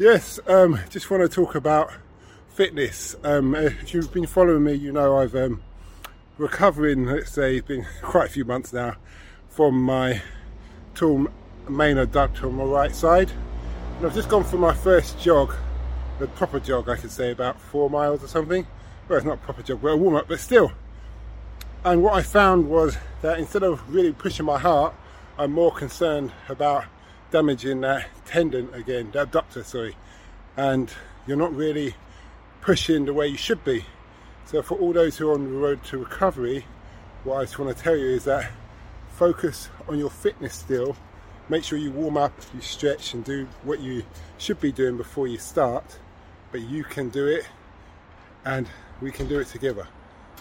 Yes, um, just want to talk about fitness. Um, if you've been following me, you know I've um, recovering. Let's say been quite a few months now from my torn main adductor on my right side, and I've just gone for my first jog, the proper jog, I could say, about four miles or something. Well, it's not a proper jog, but a warm up, but still. And what I found was that instead of really pushing my heart, I'm more concerned about damaging that tendon again, the abductor, sorry, and you're not really pushing the way you should be. So for all those who are on the road to recovery, what I just want to tell you is that focus on your fitness still. Make sure you warm up, you stretch and do what you should be doing before you start, but you can do it and we can do it together.